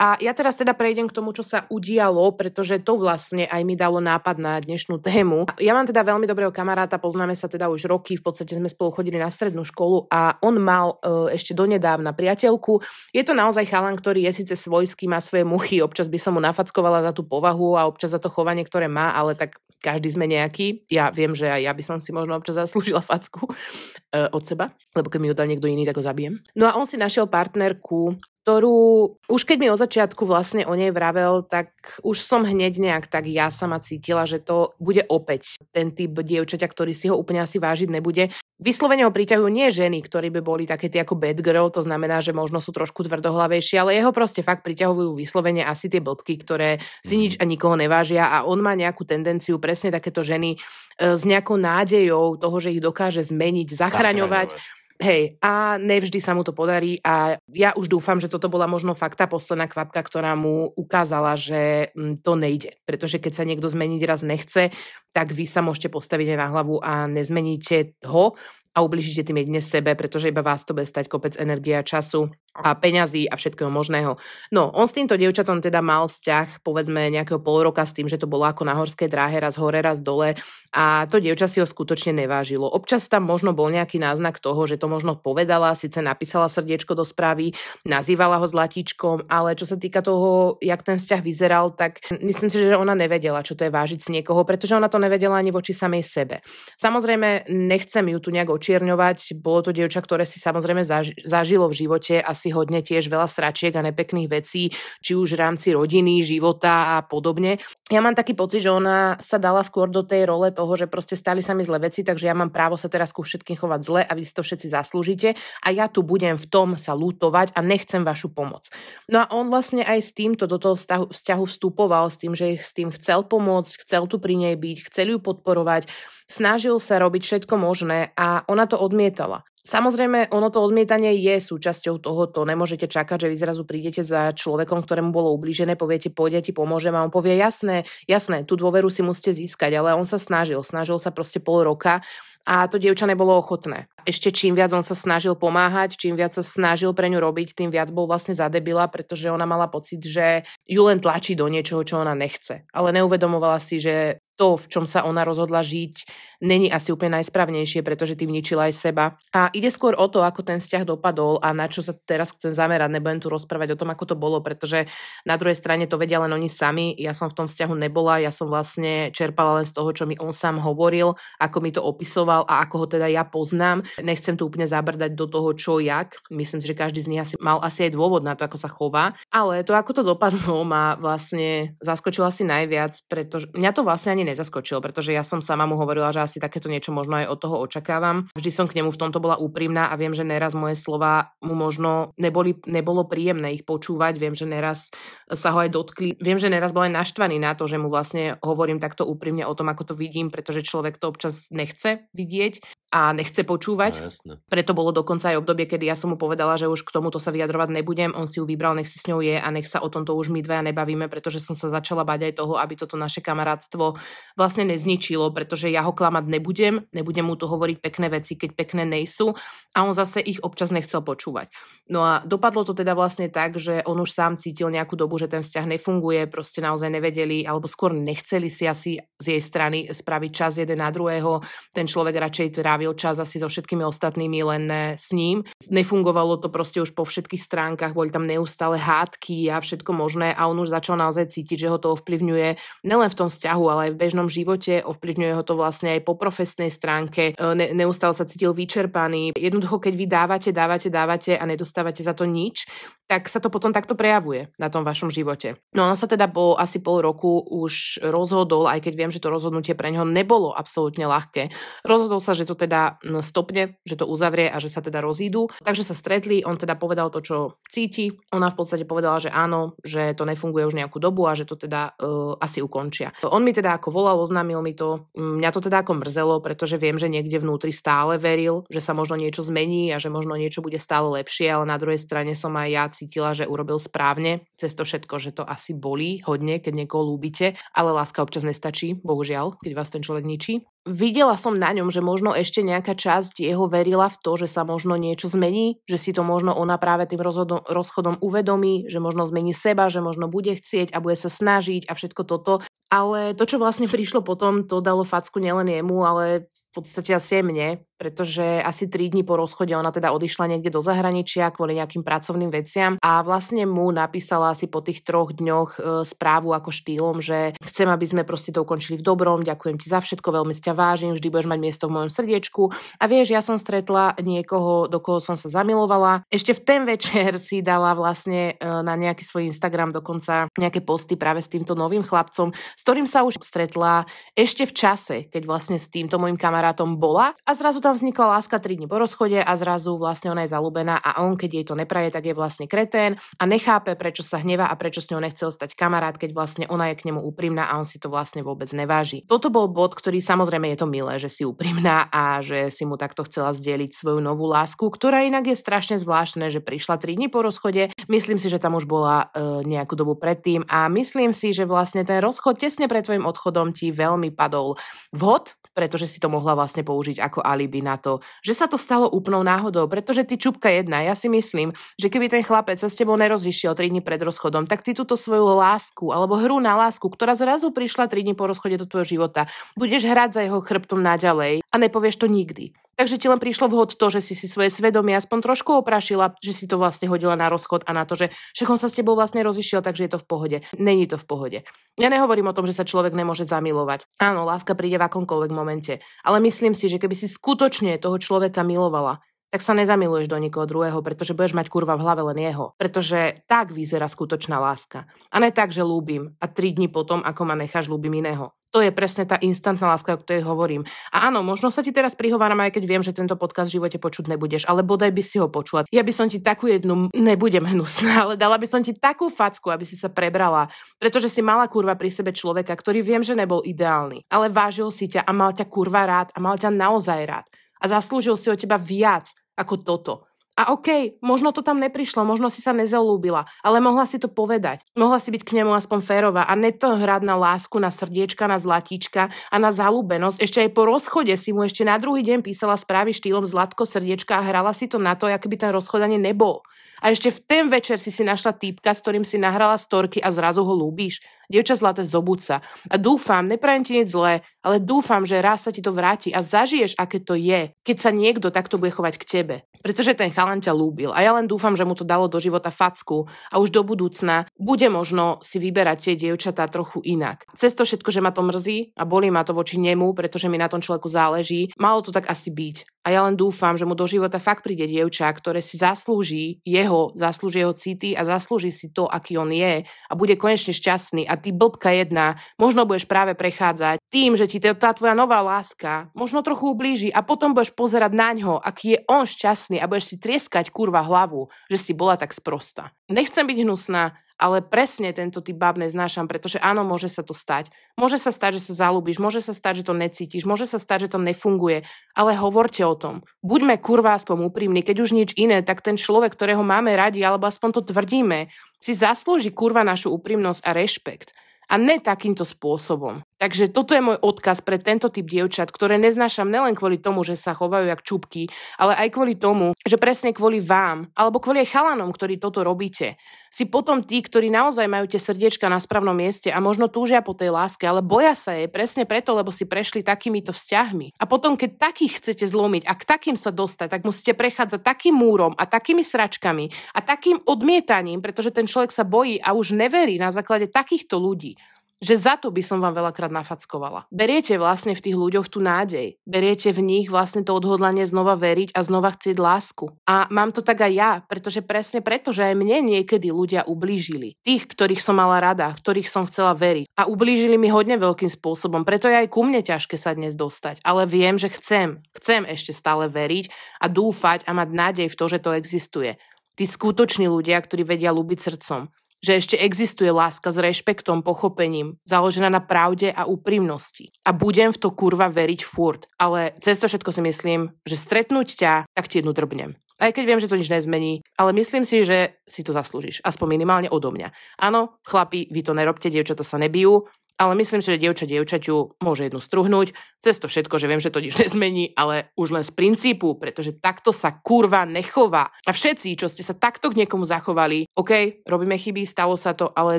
[SPEAKER 4] A ja teraz teda prejdem k tomu, čo sa udialo, pretože to vlastne aj mi dalo nápad na dnešnú tému. Ja mám teda veľmi dobrého kamaráta, poznáme sa teda už roky, v podstate sme spolu chodili na strednú školu a on mal uh, ešte donedávna priateľku. Je to naozaj chalan, ktorý je síce svojský, má svoje muchy, občas by som mu nafackovala za tú povahu a občas za to chovanie, ktoré má, ale tak každý sme nejaký. Ja viem, že aj ja by som si možno občas zaslúžila facku uh, od seba, lebo keď mi ju dal niekto iný, tak ho zabijem. No a on si našiel partnerku, ktorú už keď mi od začiatku vlastne o nej vravel, tak už som hneď nejak tak ja sama cítila, že to bude opäť ten typ dievčaťa, ktorý si ho úplne asi vážiť nebude. Vyslovene ho priťahujú nie ženy, ktorí by boli také tie ako bad girl, to znamená, že možno sú trošku tvrdohlavejšie, ale jeho proste fakt priťahujú vyslovene asi tie blbky, ktoré si nič a nikoho nevážia a on má nejakú tendenciu presne takéto ženy e, s nejakou nádejou toho, že ich dokáže zmeniť, zachraňovať. zachraňovať Hej, a nevždy sa mu to podarí a ja už dúfam, že toto bola možno fakt tá posledná kvapka, ktorá mu ukázala, že mm, to nejde. Pretože keď sa niekto zmeniť raz nechce, tak vy sa môžete postaviť aj na hlavu a nezmeníte ho a ubližíte tým jedne sebe, pretože iba vás to bude stať kopec energie a času a peňazí a všetkého možného. No, on s týmto dievčatom teda mal vzťah, povedzme, nejakého pol roka s tým, že to bolo ako na horskej dráhe, raz hore, raz dole a to dievča si ho skutočne nevážilo. Občas tam možno bol nejaký náznak toho, že to možno povedala, síce napísala srdiečko do správy, nazývala ho zlatíčkom, ale čo sa týka toho, jak ten vzťah vyzeral, tak myslím si, že ona nevedela, čo to je vážiť z niekoho, pretože ona to nevedela ani voči samej sebe. Samozrejme, nechcem ju tu nejak očierňovať, bolo to dievča, ktoré si samozrejme zažilo v živote asi hodne tiež veľa sračiek a nepekných vecí, či už v rámci rodiny, života a podobne. Ja mám taký pocit, že ona sa dala skôr do tej role toho, že proste stali sa mi zlé veci, takže ja mám právo sa teraz ku všetkým chovať zle a vy si to všetci zaslúžite a ja tu budem v tom sa lútovať a nechcem vašu pomoc. No a on vlastne aj s týmto do toho vzťahu, vzťahu vstupoval, s tým, že ich s tým chcel pomôcť, chcel tu pri nej byť, chcel ju podporovať, snažil sa robiť všetko možné a ona to odmietala. Samozrejme, ono to odmietanie je súčasťou tohoto. Nemôžete čakať, že vy zrazu prídete za človekom, ktorému bolo ublížené, poviete, pôjde, ti pomôžem a on povie, jasné, jasné, tú dôveru si musíte získať, ale on sa snažil, snažil sa proste pol roka a to dievča nebolo ochotné. Ešte čím viac on sa snažil pomáhať, čím viac sa snažil pre ňu robiť, tým viac bol vlastne zadebila, pretože ona mala pocit, že ju len tlačí do niečoho, čo ona nechce. Ale neuvedomovala si, že to, v čom sa ona rozhodla žiť, není asi úplne najsprávnejšie, pretože tým ničila aj seba. A ide skôr o to, ako ten vzťah dopadol a na čo sa teraz chcem zamerať. Nebudem tu rozprávať o tom, ako to bolo, pretože na druhej strane to vedia len oni sami. Ja som v tom vzťahu nebola, ja som vlastne čerpala len z toho, čo mi on sám hovoril, ako mi to opisoval a ako ho teda ja poznám. Nechcem tu úplne zabrdať do toho, čo jak. Myslím si, že každý z nich asi mal asi aj dôvod na to, ako sa chová. Ale to, ako to dopadlo, ma vlastne zaskočilo asi najviac, pretože mňa to vlastne ani nezaskočil, pretože ja som sama mu hovorila, že asi takéto niečo možno aj od toho očakávam. Vždy som k nemu v tomto bola úprimná a viem, že neraz moje slova mu možno neboli, nebolo príjemné ich počúvať. Viem, že neraz sa ho aj dotkli. Viem, že neraz bol aj naštvaný na to, že mu vlastne hovorím takto úprimne o tom, ako to vidím, pretože človek to občas nechce vidieť a nechce počúvať.
[SPEAKER 1] No.
[SPEAKER 4] Preto bolo dokonca aj obdobie, kedy ja som mu povedala, že už k tomuto sa vyjadrovať nebudem. On si ju vybral, nech si s ňou je a nech sa o tomto už my dvaja nebavíme, pretože som sa začala bať aj toho, aby toto naše kamarátstvo vlastne nezničilo, pretože ja ho klamať nebudem, nebudem mu to hovoriť pekné veci, keď pekné nejsú a on zase ich občas nechcel počúvať. No a dopadlo to teda vlastne tak, že on už sám cítil nejakú dobu, že ten vzťah nefunguje, proste naozaj nevedeli, alebo skôr nechceli si asi z jej strany spraviť čas jeden na druhého. Ten človek radšej trávil čas asi so všetkými ostatnými len s ním. Nefungovalo to proste už po všetkých stránkach, boli tam neustále hádky a všetko možné a on už začal naozaj cítiť, že ho to ovplyvňuje nielen v tom vzťahu, ale aj v bežnom živote, ovplyvňuje ho to vlastne aj po profesnej stránke, ne, neustále sa cítil vyčerpaný. Jednoducho, keď vy dávate, dávate, dávate a nedostávate za to nič, tak sa to potom takto prejavuje na tom vašom živote. No on sa teda po asi pol roku už rozhodol, aj keď viem, že to rozhodnutie pre neho nebolo absolútne ľahké. Rozhodol sa, že to teda stopne, že to uzavrie a že sa teda rozídu. Takže sa stretli, on teda povedal to, čo cíti. Ona v podstate povedala, že áno, že to nefunguje už nejakú dobu a že to teda uh, asi ukončia. On mi teda ako volal, oznámil mi to. Mňa to teda ako mrzelo, pretože viem, že niekde vnútri stále veril, že sa možno niečo zmení a že možno niečo bude stále lepšie, ale na druhej strane som aj ja cítila, že urobil správne cez to všetko, že to asi bolí hodne, keď niekoho ľúbite, ale láska občas nestačí, bohužiaľ, keď vás ten človek ničí. Videla som na ňom, že možno ešte nejaká časť jeho verila v to, že sa možno niečo zmení, že si to možno ona práve tým rozhodom, rozchodom uvedomí, že možno zmení seba, že možno bude chcieť a bude sa snažiť a všetko toto. Ale to, čo vlastne prišlo potom, to dalo facku nielen jemu, ale v podstate asi aj mne, pretože asi 3 dní po rozchode ona teda odišla niekde do zahraničia kvôli nejakým pracovným veciam a vlastne mu napísala asi po tých troch dňoch e, správu ako štýlom, že chcem, aby sme proste to ukončili v dobrom, ďakujem ti za všetko, veľmi ťa vážim, vždy budeš mať miesto v mojom srdiečku. A vieš, ja som stretla niekoho, do koho som sa zamilovala. Ešte v ten večer si dala vlastne e, na nejaký svoj Instagram dokonca nejaké posty práve s týmto novým chlapcom, s ktorým sa už stretla ešte v čase, keď vlastne s týmto môjim kamarátom bola a zrazu tam vznikla láska 3 dní po rozchode a zrazu vlastne ona je zalúbená a on, keď jej to nepraje, tak je vlastne kretén a nechápe, prečo sa hnevá a prečo s ňou nechcel stať kamarát, keď vlastne ona je k nemu úprimná a on si to vlastne vôbec neváži. Toto bol bod, ktorý samozrejme je to milé, že si úprimná a že si mu takto chcela zdieľiť svoju novú lásku, ktorá inak je strašne zvláštne, že prišla 3 dní po rozchode. Myslím si, že tam už bola e, nejakú dobu predtým a myslím si, že vlastne ten rozchod tesne pred tvojim odchodom ti veľmi padol vhod, pretože si to mohla vlastne použiť ako alibi na to, že sa to stalo úplnou náhodou, pretože ty čupka jedna, ja si myslím, že keby ten chlapec sa s tebou nerozišiel 3 dní pred rozchodom, tak ty túto svoju lásku alebo hru na lásku, ktorá zrazu prišla 3 dní po rozchode do tvojho života, budeš hrať za jeho chrbtom naďalej a nepovieš to nikdy. Takže ti len prišlo vhod to, že si si svoje svedomie aspoň trošku oprašila, že si to vlastne hodila na rozchod a na to, že však on sa s tebou vlastne rozišiel, takže je to v pohode. Není to v pohode. Ja nehovorím o tom, že sa človek nemôže zamilovať. Áno, láska príde v akomkoľvek momente. Ale myslím si, že keby si skutočne toho človeka milovala, tak sa nezamiluješ do nikoho druhého, pretože budeš mať kurva v hlave len jeho. Pretože tak vyzerá skutočná láska. A ne tak, že ľúbim a tri dni potom, ako ma necháš, ľúbim iného. To je presne tá instantná láska, o ktorej hovorím. A áno, možno sa ti teraz prihováram, aj keď viem, že tento podcast v živote počuť nebudeš, ale bodaj by si ho počula. Ja by som ti takú jednu, nebudem hnusná, ale dala by som ti takú facku, aby si sa prebrala, pretože si mala kurva pri sebe človeka, ktorý viem, že nebol ideálny, ale vážil si ťa a mal ťa kurva rád a mal ťa naozaj rád. A zaslúžil si od teba viac ako toto. A okay, možno to tam neprišlo, možno si sa nezalúbila, ale mohla si to povedať. Mohla si byť k nemu aspoň férová a neto hrať na lásku, na srdiečka, na zlatíčka a na zalúbenosť. Ešte aj po rozchode si mu ešte na druhý deň písala správy štýlom zlatko, srdiečka a hrala si to na to, aký by ten rozchod ani nebol. A ešte v ten večer si si našla týpka, s ktorým si nahrala storky a zrazu ho lúbíš. Dievča zlaté, zobud. A dúfam, neprajem ti nič zlé, ale dúfam, že raz sa ti to vráti a zažiješ, aké to je, keď sa niekto takto bude chovať k tebe. Pretože ten chalan ťa lúbil. A ja len dúfam, že mu to dalo do života facku a už do budúcna bude možno si vyberať tie dievčatá trochu inak. Cez to všetko, že ma to mrzí a bolí ma to voči nemu, pretože mi na tom človeku záleží, malo to tak asi byť. A ja len dúfam, že mu do života fakt príde dievča, ktoré si zaslúži jeho jeho, zaslúži jeho city a zaslúži si to, aký on je a bude konečne šťastný a ty blbka jedna, možno budeš práve prechádzať tým, že ti tá tvoja nová láska možno trochu ublíži a potom budeš pozerať na ňo, aký je on šťastný a budeš si trieskať kurva hlavu, že si bola tak sprosta. Nechcem byť hnusná, ale presne tento typ báb neznášam, pretože áno, môže sa to stať. Môže sa stať, že sa zalúbiš, môže sa stať, že to necítiš, môže sa stať, že to nefunguje, ale hovorte o tom. Buďme kurva aspoň úprimní, keď už nič iné, tak ten človek, ktorého máme radi, alebo aspoň to tvrdíme, si zaslúži kurva našu úprimnosť a rešpekt a ne takýmto spôsobom. Takže toto je môj odkaz pre tento typ dievčat, ktoré neznášam nelen kvôli tomu, že sa chovajú jak čupky, ale aj kvôli tomu, že presne kvôli vám, alebo kvôli aj chalanom, ktorí toto robíte. Si potom tí, ktorí naozaj majú tie srdiečka na správnom mieste a možno túžia po tej láske, ale boja sa jej presne preto, lebo si prešli takýmito vzťahmi. A potom, keď takých chcete zlomiť a k takým sa dostať, tak musíte prechádzať takým múrom a takými sračkami a takým odmietaním, pretože ten človek sa bojí a už neverí na základe takýchto ľudí že za to by som vám veľakrát nafackovala. Beriete vlastne v tých ľuďoch tú nádej. Beriete v nich vlastne to odhodlanie znova veriť a znova chcieť lásku. A mám to tak aj ja, pretože presne preto, že aj mne niekedy ľudia ublížili. Tých, ktorých som mala rada, ktorých som chcela veriť. A ublížili mi hodne veľkým spôsobom, preto je aj ku mne ťažké sa dnes dostať. Ale viem, že chcem. Chcem ešte stále veriť a dúfať a mať nádej v to, že to existuje. Tí skutoční ľudia, ktorí vedia ľúbiť srdcom že ešte existuje láska s rešpektom, pochopením, založená na pravde a úprimnosti. A budem v to kurva veriť furt. Ale cez to všetko si myslím, že stretnúť ťa, tak ti jednu drbnem. Aj keď viem, že to nič nezmení, ale myslím si, že si to zaslúžiš. Aspoň minimálne odo mňa. Áno, chlapi, vy to nerobte, dievčata sa nebijú, ale myslím že dievča dievčaťu môže jednu struhnúť. Cez to všetko, že viem, že to nič nezmení, ale už len z princípu, pretože takto sa kurva nechová. A všetci, čo ste sa takto k niekomu zachovali, OK, robíme chyby, stalo sa to, ale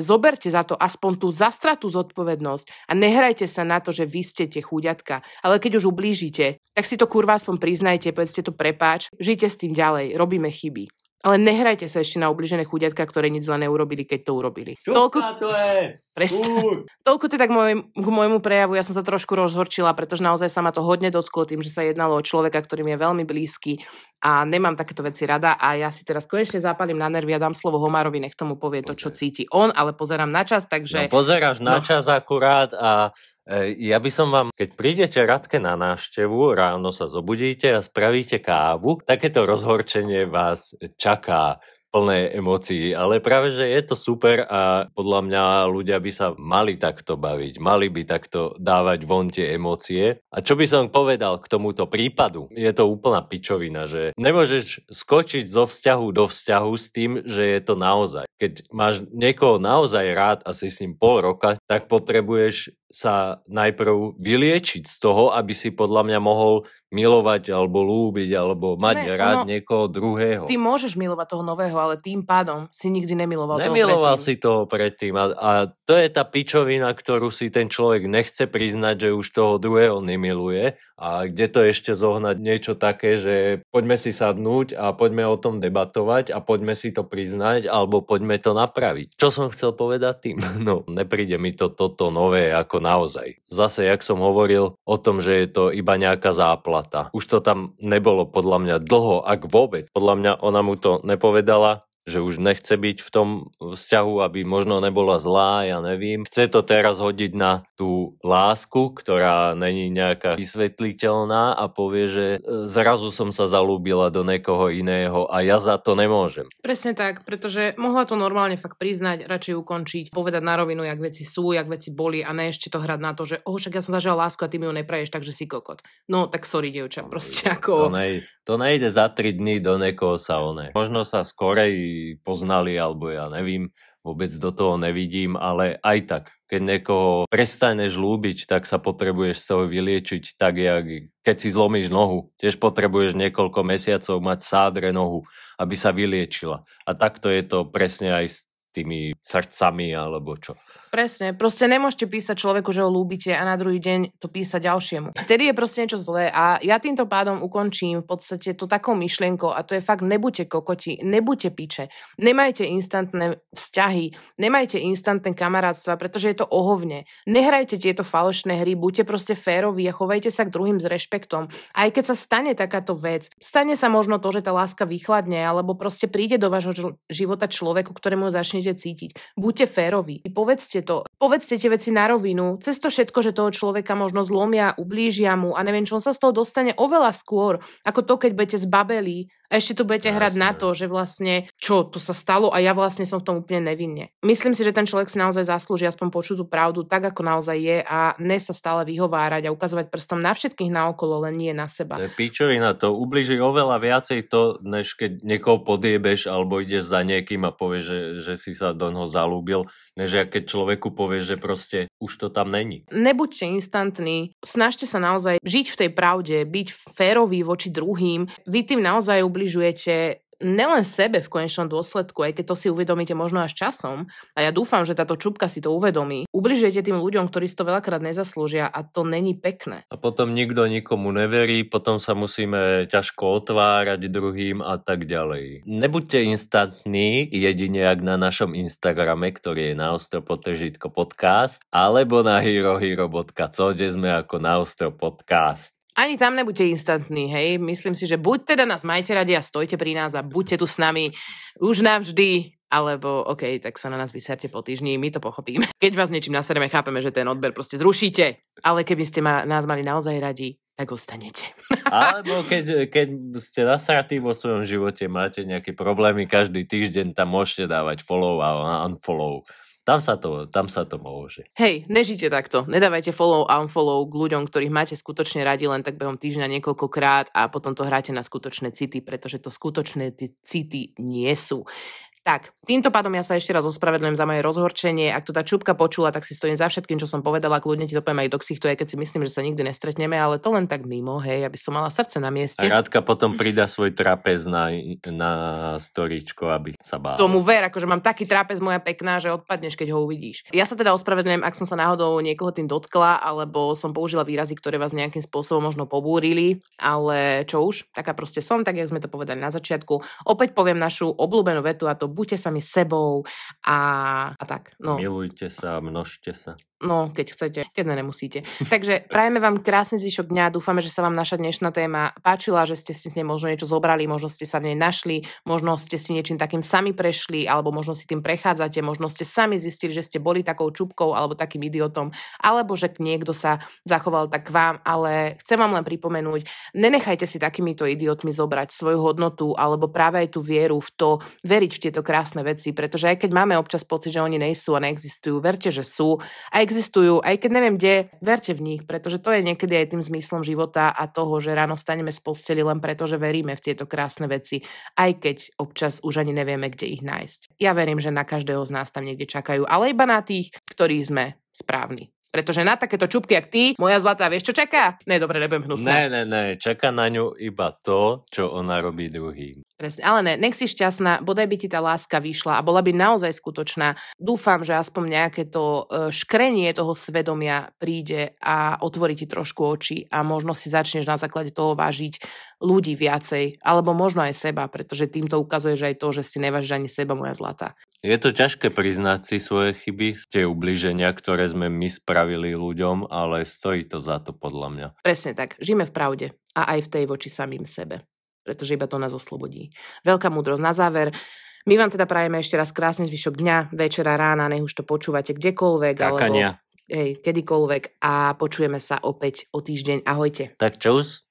[SPEAKER 4] zoberte za to aspoň tú zastratú zodpovednosť a nehrajte sa na to, že vy ste tie chúďatka. Ale keď už ublížite, tak si to kurva aspoň priznajte, povedzte to prepáč, žite s tým ďalej, robíme chyby. Ale nehrajte sa ešte na ubližené chudiatka, ktoré nič zle neurobili, keď to urobili.
[SPEAKER 1] Toľko... to je!
[SPEAKER 4] Presne. Toľko ty tak môj, k môjmu prejavu. Ja som sa trošku rozhorčila, pretože naozaj sa ma to hodne dotklo tým, že sa jednalo o človeka, ktorý mi je veľmi blízky a nemám takéto veci rada a ja si teraz konečne zapalím na nervy a dám slovo Homarovi, nech tomu povie to, čo cíti on, ale pozerám na čas, takže...
[SPEAKER 1] No, pozeráš na no. čas akurát a e, ja by som vám, keď prídete Radke na návštevu, ráno sa zobudíte a spravíte kávu, takéto rozhorčenie vás čaká plné emócií, ale práve, že je to super a podľa mňa ľudia by sa mali takto baviť, mali by takto dávať von tie emócie. A čo by som povedal k tomuto prípadu? Je to úplná pičovina, že nemôžeš skočiť zo vzťahu do vzťahu s tým, že je to naozaj. Keď máš niekoho naozaj rád a si s ním pol roka, tak potrebuješ sa najprv vyliečiť z toho, aby si podľa mňa mohol milovať alebo lúbiť alebo mať ne, rád ono, niekoho druhého.
[SPEAKER 4] Ty môžeš milovať toho nového, ale tým pádom si nikdy nemiloval
[SPEAKER 1] Nemiloval
[SPEAKER 4] toho
[SPEAKER 1] predtým. si toho predtým a, a to je tá pičovina, ktorú si ten človek nechce priznať, že už toho druhého nemiluje a kde to ešte zohnať niečo také, že poďme si sadnúť a poďme o tom debatovať a poďme si to priznať alebo poďme to napraviť. Čo som chcel povedať tým? No, nepríde mi to toto nové ako naozaj. Zase, jak som hovoril o tom, že je to iba nejaká záplata. Už to tam nebolo podľa mňa dlho, ak vôbec. Podľa mňa ona mu to nepovedala, že už nechce byť v tom vzťahu, aby možno nebola zlá, ja nevím. Chce to teraz hodiť na tú lásku, ktorá není nejaká vysvetliteľná a povie, že e, zrazu som sa zalúbila do niekoho iného a ja za to nemôžem.
[SPEAKER 4] Presne tak, pretože mohla to normálne fakt priznať, radšej ukončiť, povedať na rovinu, jak veci sú, jak veci boli a ne ešte to hrať na to, že oh, však ja som zažila lásku a ty mi ju nepraješ, takže si kokot. No tak sorry, dievča, proste ako...
[SPEAKER 1] To, nej, to nejde za 3 dní do niekoho sa one. Možno sa skorej poznali, alebo ja nevím, vôbec do toho nevidím, ale aj tak, keď niekoho prestaneš ľúbiť, tak sa potrebuješ z toho vyliečiť tak, jak keď si zlomíš nohu. Tiež potrebuješ niekoľko mesiacov mať sádre nohu, aby sa vyliečila. A takto je to presne aj s tými srdcami alebo čo.
[SPEAKER 4] Presne, proste nemôžete písať človeku, že ho ľúbite a na druhý deň to písať ďalšiemu. Vtedy je proste niečo zlé a ja týmto pádom ukončím v podstate to takou myšlienkou a to je fakt nebuďte kokoti, nebuďte piče, nemajte instantné vzťahy, nemajte instantné kamarátstva, pretože je to ohovne. Nehrajte tieto falošné hry, buďte proste féroví a chovajte sa k druhým s rešpektom. Aj keď sa stane takáto vec, stane sa možno to, že tá láska vychladne, alebo proste príde do vášho života človeku, ktorému začnete cítiť. Buďte féroví, povedzte to. Povedzte tie veci na rovinu. Cez to všetko, že toho človeka možno zlomia, ublížia mu a neviem čo, on sa z toho dostane oveľa skôr, ako to, keď budete zbabeli a ešte tu budete Jasne. hrať na to, že vlastne čo, to sa stalo a ja vlastne som v tom úplne nevinne. Myslím si, že ten človek si naozaj zaslúži aspoň počuť tú pravdu tak, ako naozaj je a ne sa stále vyhovárať a ukazovať prstom na všetkých naokolo, len nie na seba.
[SPEAKER 1] To je pičovina, to ubliží oveľa viacej to, než keď niekoho podiebeš alebo ideš za niekým a povieš, že, že si sa do neho zalúbil, než keď človeku povieš, že proste už to tam není.
[SPEAKER 4] Nebuďte instantní, snažte sa naozaj žiť v tej pravde, byť férový voči druhým. Vy tým naozaj ubližujete nelen sebe v konečnom dôsledku, aj keď to si uvedomíte možno až časom, a ja dúfam, že táto čupka si to uvedomí, ubližujete tým ľuďom, ktorí si to veľakrát nezaslúžia a to není pekné.
[SPEAKER 1] A potom nikto nikomu neverí, potom sa musíme ťažko otvárať druhým a tak ďalej. Nebuďte instantní, jedine ak na našom Instagrame, ktorý je na ostro potržitko podcast, alebo na herohero.co, kde sme ako na podcast.
[SPEAKER 4] Ani tam nebuďte instantní, hej. Myslím si, že buď teda nás majte radi a stojte pri nás a buďte tu s nami už navždy, alebo OK, tak sa na nás vyserte po týždni, my to pochopíme. Keď vás niečím nasereme, chápeme, že ten odber proste zrušíte, ale keby ste ma, nás mali naozaj radi, tak ostanete.
[SPEAKER 1] Alebo keď, keď ste nasratí vo svojom živote, máte nejaké problémy, každý týždeň tam môžete dávať follow a unfollow. Tam sa to, tam sa to môže.
[SPEAKER 4] Hej, nežite takto. Nedávajte follow a unfollow k ľuďom, ktorých máte skutočne radi len tak behom týždňa niekoľkokrát a potom to hráte na skutočné city, pretože to skutočné city nie sú. Tak, týmto pádom ja sa ešte raz ospravedlňujem za moje rozhorčenie. Ak to tá čupka počula, tak si stojím za všetkým, čo som povedala. Kľudne ti to poviem aj do ksichtu, aj keď si myslím, že sa nikdy nestretneme, ale to len tak mimo, hej, aby som mala srdce na mieste.
[SPEAKER 1] A Rádka potom pridá svoj trapez na, na storičko, aby sa bála.
[SPEAKER 4] Tomu ver, akože mám taký trapez moja pekná, že odpadneš, keď ho uvidíš. Ja sa teda ospravedlňujem, ak som sa náhodou niekoho tým dotkla, alebo som použila výrazy, ktoré vás nejakým spôsobom možno pobúrili, ale čo už, taká proste som, tak jak sme to povedali na začiatku. Opäť poviem našu obľúbenú vetu a to buďte sami sebou a, a tak. No.
[SPEAKER 1] Milujte sa, množte sa.
[SPEAKER 4] No, keď chcete, keď ne, nemusíte. Takže prajeme vám krásny zvyšok dňa, dúfame, že sa vám naša dnešná téma páčila, že ste si s nej možno niečo zobrali, možno ste sa v nej našli, možno ste si niečím takým sami prešli, alebo možno si tým prechádzate, možno ste sami zistili, že ste boli takou čupkou alebo takým idiotom, alebo že niekto sa zachoval tak k vám, ale chcem vám len pripomenúť, nenechajte si takýmito idiotmi zobrať svoju hodnotu alebo práve aj tú vieru v to, veriť v tieto krásne veci, pretože aj keď máme občas pocit, že oni nejsú a neexistujú, verte, že sú. A existujú, aj keď neviem kde, verte v nich, pretože to je niekedy aj tým zmyslom života a toho, že ráno staneme z posteli len preto, že veríme v tieto krásne veci, aj keď občas už ani nevieme, kde ich nájsť. Ja verím, že na každého z nás tam niekde čakajú, ale iba na tých, ktorí sme správni. Pretože na takéto čupky, jak ty, moja zlatá, vieš, čo čaká? Ne, dobre, nebudem hnusná.
[SPEAKER 1] Ne, ne, ne, čaká na ňu iba to, čo ona robí druhým.
[SPEAKER 4] Presne, ale ne, nech si šťastná, bodaj by ti tá láska vyšla a bola by naozaj skutočná. Dúfam, že aspoň nejaké to e, škrenie toho svedomia príde a otvorí ti trošku oči a možno si začneš na základe toho vážiť ľudí viacej, alebo možno aj seba, pretože týmto ukazuješ aj to, že si nevážiš ani seba, moja zlatá.
[SPEAKER 1] Je to ťažké priznať si svoje chyby, tie ubliženia, ktoré sme my spravili ľuďom, ale stojí to za to podľa mňa.
[SPEAKER 4] Presne tak. Žijeme v pravde a aj v tej voči samým sebe. Pretože iba to nás oslobodí. Veľká múdrosť na záver. My vám teda prajeme ešte raz krásny zvyšok dňa, večera, rána, nech už to počúvate kdekoľvek.
[SPEAKER 1] Kakania.
[SPEAKER 4] Alebo, hej, kedykoľvek a počujeme sa opäť o týždeň. Ahojte.
[SPEAKER 1] Tak čus.